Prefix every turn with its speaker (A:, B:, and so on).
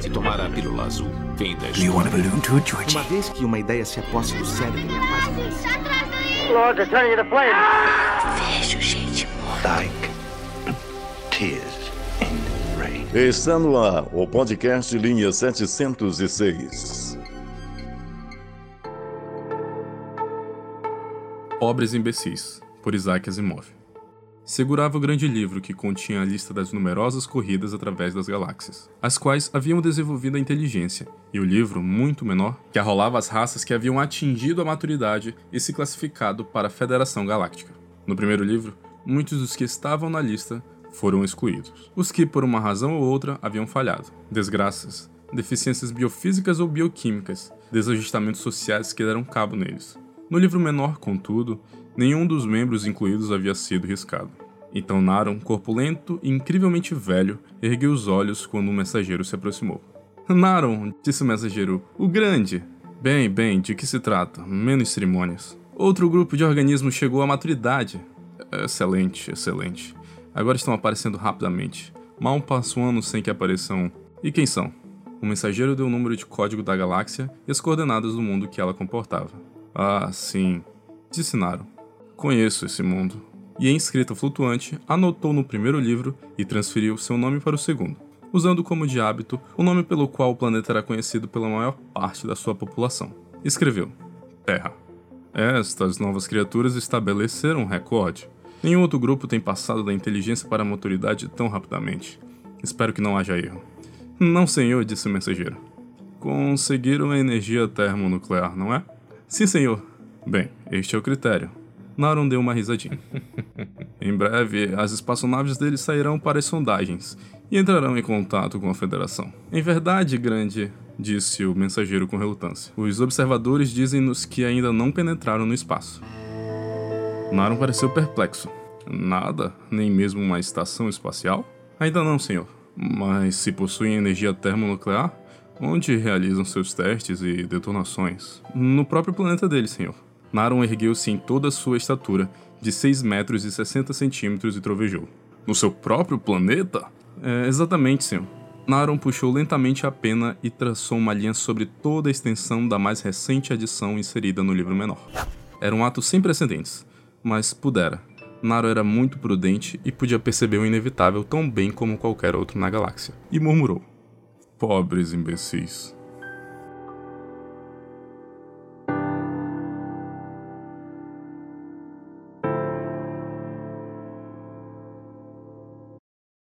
A: Se tomar a pílula azul, vem da
B: Do you want a balloon too, Georgie?
C: Uma vez que uma ideia se aposse do cérebro,
D: Lord, they're turning into flames.
B: Vejo gente morta.
E: like tears in rain.
F: Está no ar o podcast Linha 706.
G: Pobres Imbecis, por Isaac Asimov. Segurava o grande livro que continha a lista das numerosas corridas através das galáxias, as quais haviam desenvolvido a inteligência, e o livro, muito menor, que arrolava as raças que haviam atingido a maturidade e se classificado para a Federação Galáctica. No primeiro livro, muitos dos que estavam na lista foram excluídos. Os que, por uma razão ou outra, haviam falhado. Desgraças, deficiências biofísicas ou bioquímicas, desajustamentos sociais que deram cabo neles. No livro menor, contudo, nenhum dos membros incluídos havia sido riscado. Então Naron, corpulento e incrivelmente velho, ergueu os olhos quando um mensageiro se aproximou. Naron, disse o mensageiro, o grande. Bem, bem, de que se trata? Menos cerimônias. Outro grupo de organismos chegou à maturidade. Excelente, excelente. Agora estão aparecendo rapidamente. Mal passa um ano sem que apareçam. E quem são? O mensageiro deu o número de código da galáxia e as coordenadas do mundo que ela comportava. Ah, sim, disse Naro. Conheço esse mundo. E em escrita flutuante, anotou no primeiro livro e transferiu seu nome para o segundo, usando como de hábito o nome pelo qual o planeta era conhecido pela maior parte da sua população. Escreveu: Terra. Estas novas criaturas estabeleceram um recorde. Nenhum outro grupo tem passado da inteligência para a maturidade tão rapidamente. Espero que não haja erro. Não, senhor, disse o mensageiro. Conseguiram a energia termonuclear, não é? Sim, senhor. Bem, este é o critério. Naron deu uma risadinha. em breve, as espaçonaves deles sairão para as sondagens e entrarão em contato com a Federação. Em verdade, grande, disse o mensageiro com relutância. Os observadores dizem-nos que ainda não penetraram no espaço. Naron pareceu perplexo. Nada? Nem mesmo uma estação espacial? Ainda não, senhor. Mas se possuem energia termonuclear, onde realizam seus testes e detonações? No próprio planeta deles, senhor. Naron ergueu-se em toda a sua estatura, de 6 metros e 60 centímetros, e trovejou. No seu próprio planeta? É, exatamente, senhor. Naron puxou lentamente a pena e traçou uma linha sobre toda a extensão da mais recente adição inserida no livro menor. Era um ato sem precedentes, mas pudera. Naro era muito prudente e podia perceber o inevitável tão bem como qualquer outro na galáxia, e murmurou: Pobres imbecis.